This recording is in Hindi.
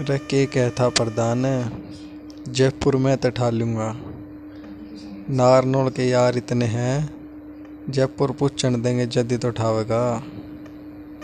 अरे के कहता प्रधान, जयपुर में तो ठा लूँगा। नारनौल के यार इतने हैं, जयपुर पूछण देंगे जल्दी तो उठावेगा।